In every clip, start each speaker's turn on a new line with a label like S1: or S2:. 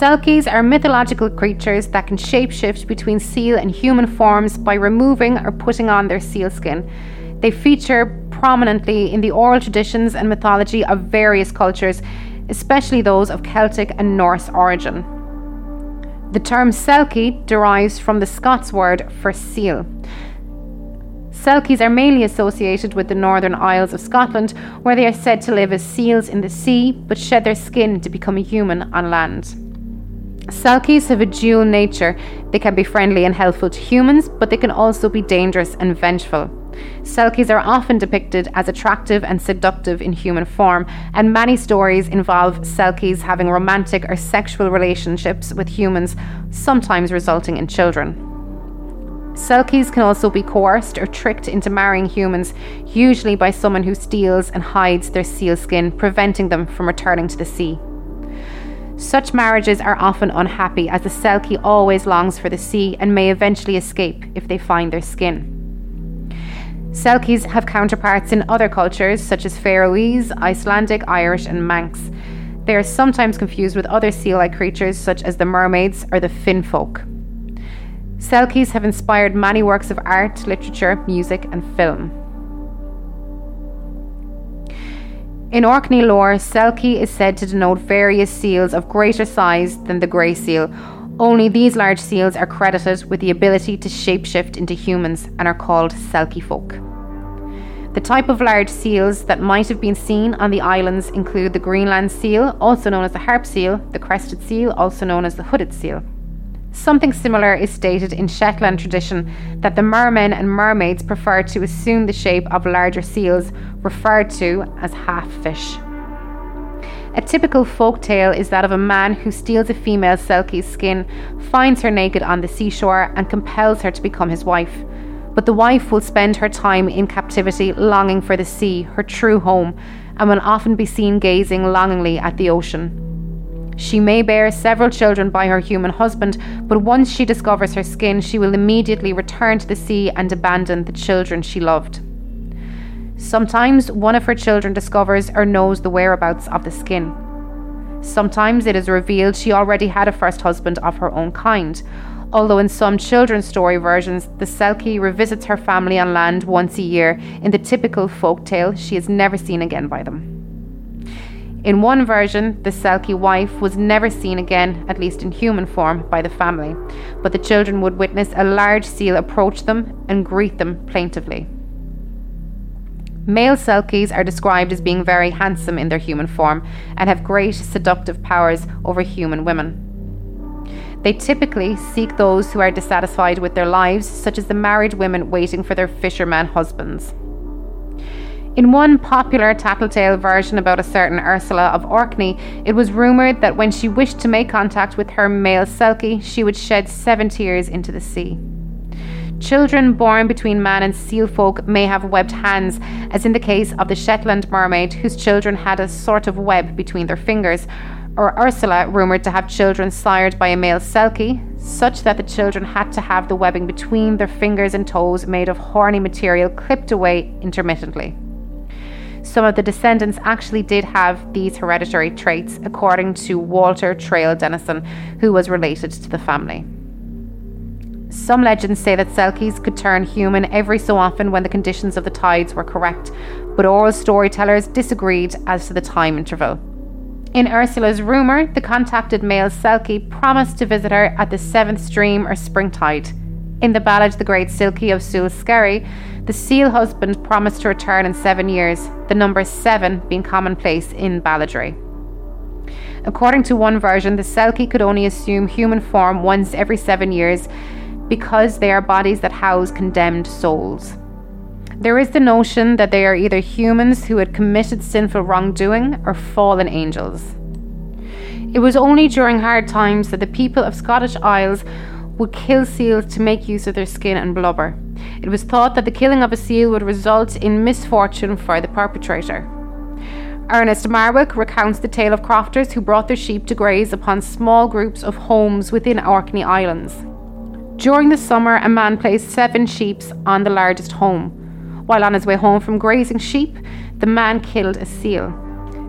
S1: Selkies are mythological creatures that can shapeshift between seal and human forms by removing or putting on their seal skin. They feature prominently in the oral traditions and mythology of various cultures, especially those of Celtic and Norse origin. The term Selkie derives from the Scots word for seal. Selkies are mainly associated with the Northern Isles of Scotland, where they are said to live as seals in the sea but shed their skin to become a human on land. Selkies have a dual nature. They can be friendly and helpful to humans, but they can also be dangerous and vengeful. Selkies are often depicted as attractive and seductive in human form, and many stories involve Selkies having romantic or sexual relationships with humans, sometimes resulting in children. Selkies can also be coerced or tricked into marrying humans, usually by someone who steals and hides their seal skin, preventing them from returning to the sea. Such marriages are often unhappy as the Selkie always longs for the sea and may eventually escape if they find their skin. Selkies have counterparts in other cultures such as Faroese, Icelandic, Irish, and Manx. They are sometimes confused with other sea like creatures such as the mermaids or the Finn folk. Selkies have inspired many works of art, literature, music, and film. In Orkney lore, Selkie is said to denote various seals of greater size than the grey seal. Only these large seals are credited with the ability to shapeshift into humans and are called Selkie folk. The type of large seals that might have been seen on the islands include the Greenland seal, also known as the harp seal, the crested seal, also known as the hooded seal. Something similar is stated in Shetland tradition that the mermen and mermaids prefer to assume the shape of larger seals, referred to as half fish. A typical folk tale is that of a man who steals a female Selkie's skin, finds her naked on the seashore, and compels her to become his wife. But the wife will spend her time in captivity longing for the sea, her true home, and will often be seen gazing longingly at the ocean. She may bear several children by her human husband, but once she discovers her skin, she will immediately return to the sea and abandon the children she loved. Sometimes one of her children discovers or knows the whereabouts of the skin. Sometimes it is revealed she already had a first husband of her own kind, although in some children's story versions, the Selkie revisits her family on land once a year. In the typical folk tale, she is never seen again by them. In one version, the Selkie wife was never seen again, at least in human form, by the family, but the children would witness a large seal approach them and greet them plaintively. Male Selkies are described as being very handsome in their human form and have great seductive powers over human women. They typically seek those who are dissatisfied with their lives, such as the married women waiting for their fisherman husbands. In one popular tattletale version about a certain Ursula of Orkney, it was rumoured that when she wished to make contact with her male Selkie, she would shed seven tears into the sea. Children born between man and seal folk may have webbed hands, as in the case of the Shetland mermaid, whose children had a sort of web between their fingers, or Ursula, rumoured to have children sired by a male Selkie, such that the children had to have the webbing between their fingers and toes made of horny material clipped away intermittently some of the descendants actually did have these hereditary traits, according to Walter Traill Denison, who was related to the family. Some legends say that Selkies could turn human every so often when the conditions of the tides were correct, but oral storytellers disagreed as to the time interval. In Ursula's rumour, the contacted male Selkie promised to visit her at the seventh stream or springtide. In the ballad The Great Silkie of Sule Skerry, the seal husband promised to return in seven years, the number seven being commonplace in balladry. According to one version, the Selkie could only assume human form once every seven years because they are bodies that house condemned souls. There is the notion that they are either humans who had committed sinful wrongdoing or fallen angels. It was only during hard times that the people of Scottish Isles would kill seals to make use of their skin and blubber. It was thought that the killing of a seal would result in misfortune for the perpetrator. Ernest Marwick recounts the tale of crofters who brought their sheep to graze upon small groups of homes within Orkney Islands. During the summer, a man placed seven sheep on the largest home. While on his way home from grazing sheep, the man killed a seal.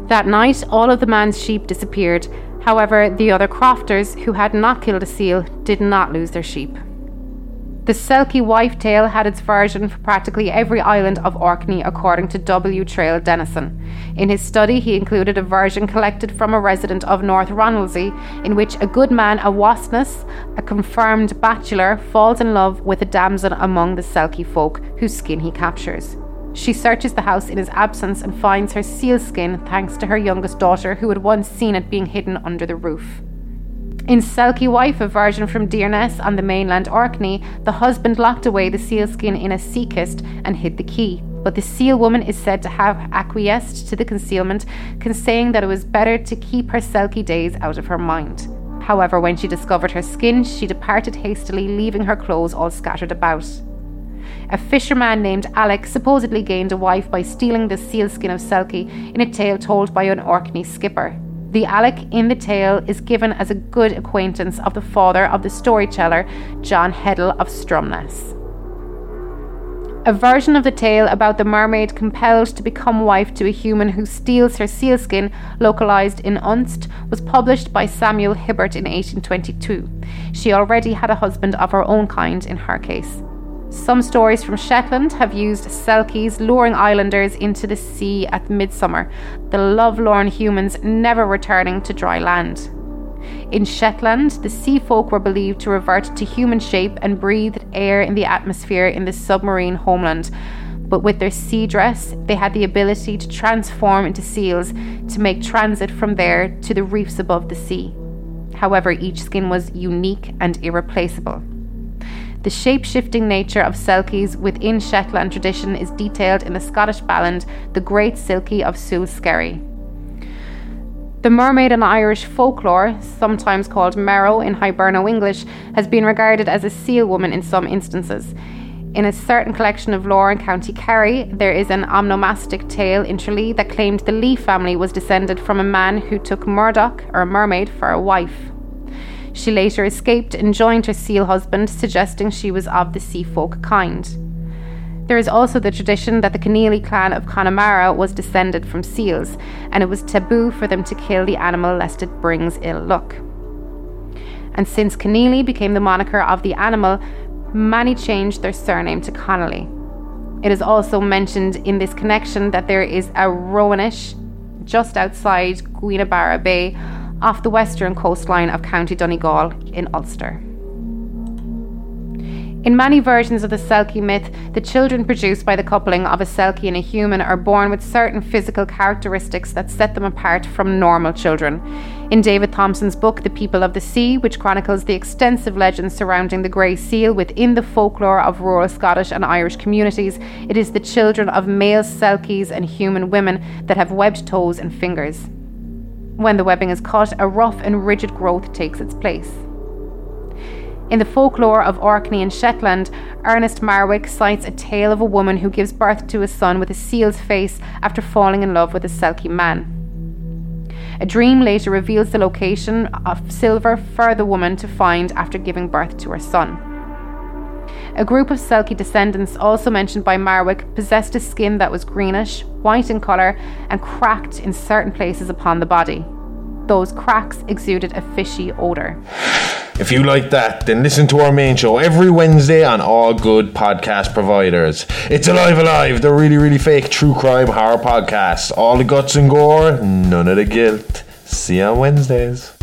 S1: That night, all of the man's sheep disappeared, However, the other crofters who had not killed a seal did not lose their sheep. The Selkie wife tale had its version for practically every island of Orkney, according to W. Traill Denison. In his study, he included a version collected from a resident of North Ronaldsay, in which a good man, a Wastness, a confirmed bachelor, falls in love with a damsel among the Selkie folk, whose skin he captures. She searches the house in his absence and finds her sealskin thanks to her youngest daughter, who had once seen it being hidden under the roof. In Selkie Wife, a version from Deerness on the mainland Orkney, the husband locked away the sealskin in a sea kist and hid the key. But the seal woman is said to have acquiesced to the concealment, saying that it was better to keep her Selkie days out of her mind. However, when she discovered her skin, she departed hastily, leaving her clothes all scattered about. A fisherman named Alec supposedly gained a wife by stealing the sealskin of Selkie in a tale told by an Orkney skipper. The Alec in the tale is given as a good acquaintance of the father of the storyteller, John Heddle of Stromness. A version of the tale about the mermaid compelled to become wife to a human who steals her sealskin, localized in Unst, was published by Samuel Hibbert in 1822. She already had a husband of her own kind in her case. Some stories from Shetland have used selkies luring islanders into the sea at midsummer, the lovelorn humans never returning to dry land. In Shetland, the sea folk were believed to revert to human shape and breathed air in the atmosphere in the submarine homeland. But with their sea dress, they had the ability to transform into seals to make transit from there to the reefs above the sea. However, each skin was unique and irreplaceable. The shape shifting nature of selkies within Shetland tradition is detailed in the Scottish ballad The Great Silkie of Skerry. The mermaid in Irish folklore, sometimes called Merrow in Hiberno English, has been regarded as a seal woman in some instances. In a certain collection of lore in County Kerry, there is an onomastic tale in Tralee that claimed the Lee family was descended from a man who took Murdoch, or a mermaid, for a wife. She later escaped and joined her seal husband, suggesting she was of the sea folk kind. There is also the tradition that the Conneely clan of Connemara was descended from seals, and it was taboo for them to kill the animal lest it brings ill luck. And since Conneely became the moniker of the animal, many changed their surname to Connolly. It is also mentioned in this connection that there is a Rowanish just outside Gweebarra Bay off the western coastline of County Donegal in Ulster. In many versions of the Selkie myth, the children produced by the coupling of a Selkie and a human are born with certain physical characteristics that set them apart from normal children. In David Thomson's book, The People of the Sea, which chronicles the extensive legends surrounding the grey seal within the folklore of rural Scottish and Irish communities, it is the children of male Selkies and human women that have webbed toes and fingers. When the webbing is cut, a rough and rigid growth takes its place. In the folklore of Orkney and Shetland, Ernest Marwick cites a tale of a woman who gives birth to a son with a seal's face after falling in love with a Selkie man. A dream later reveals the location of silver for the woman to find after giving birth to her son. A group of Selkie descendants, also mentioned by Marwick, possessed a skin that was greenish, white in colour, and cracked in certain places upon the body. Those cracks exuded a fishy odour.
S2: If you like that, then listen to our main show every Wednesday on all good podcast providers. It's Alive Alive, the really, really fake true crime horror podcast. All the guts and gore, none of the guilt. See you on Wednesdays.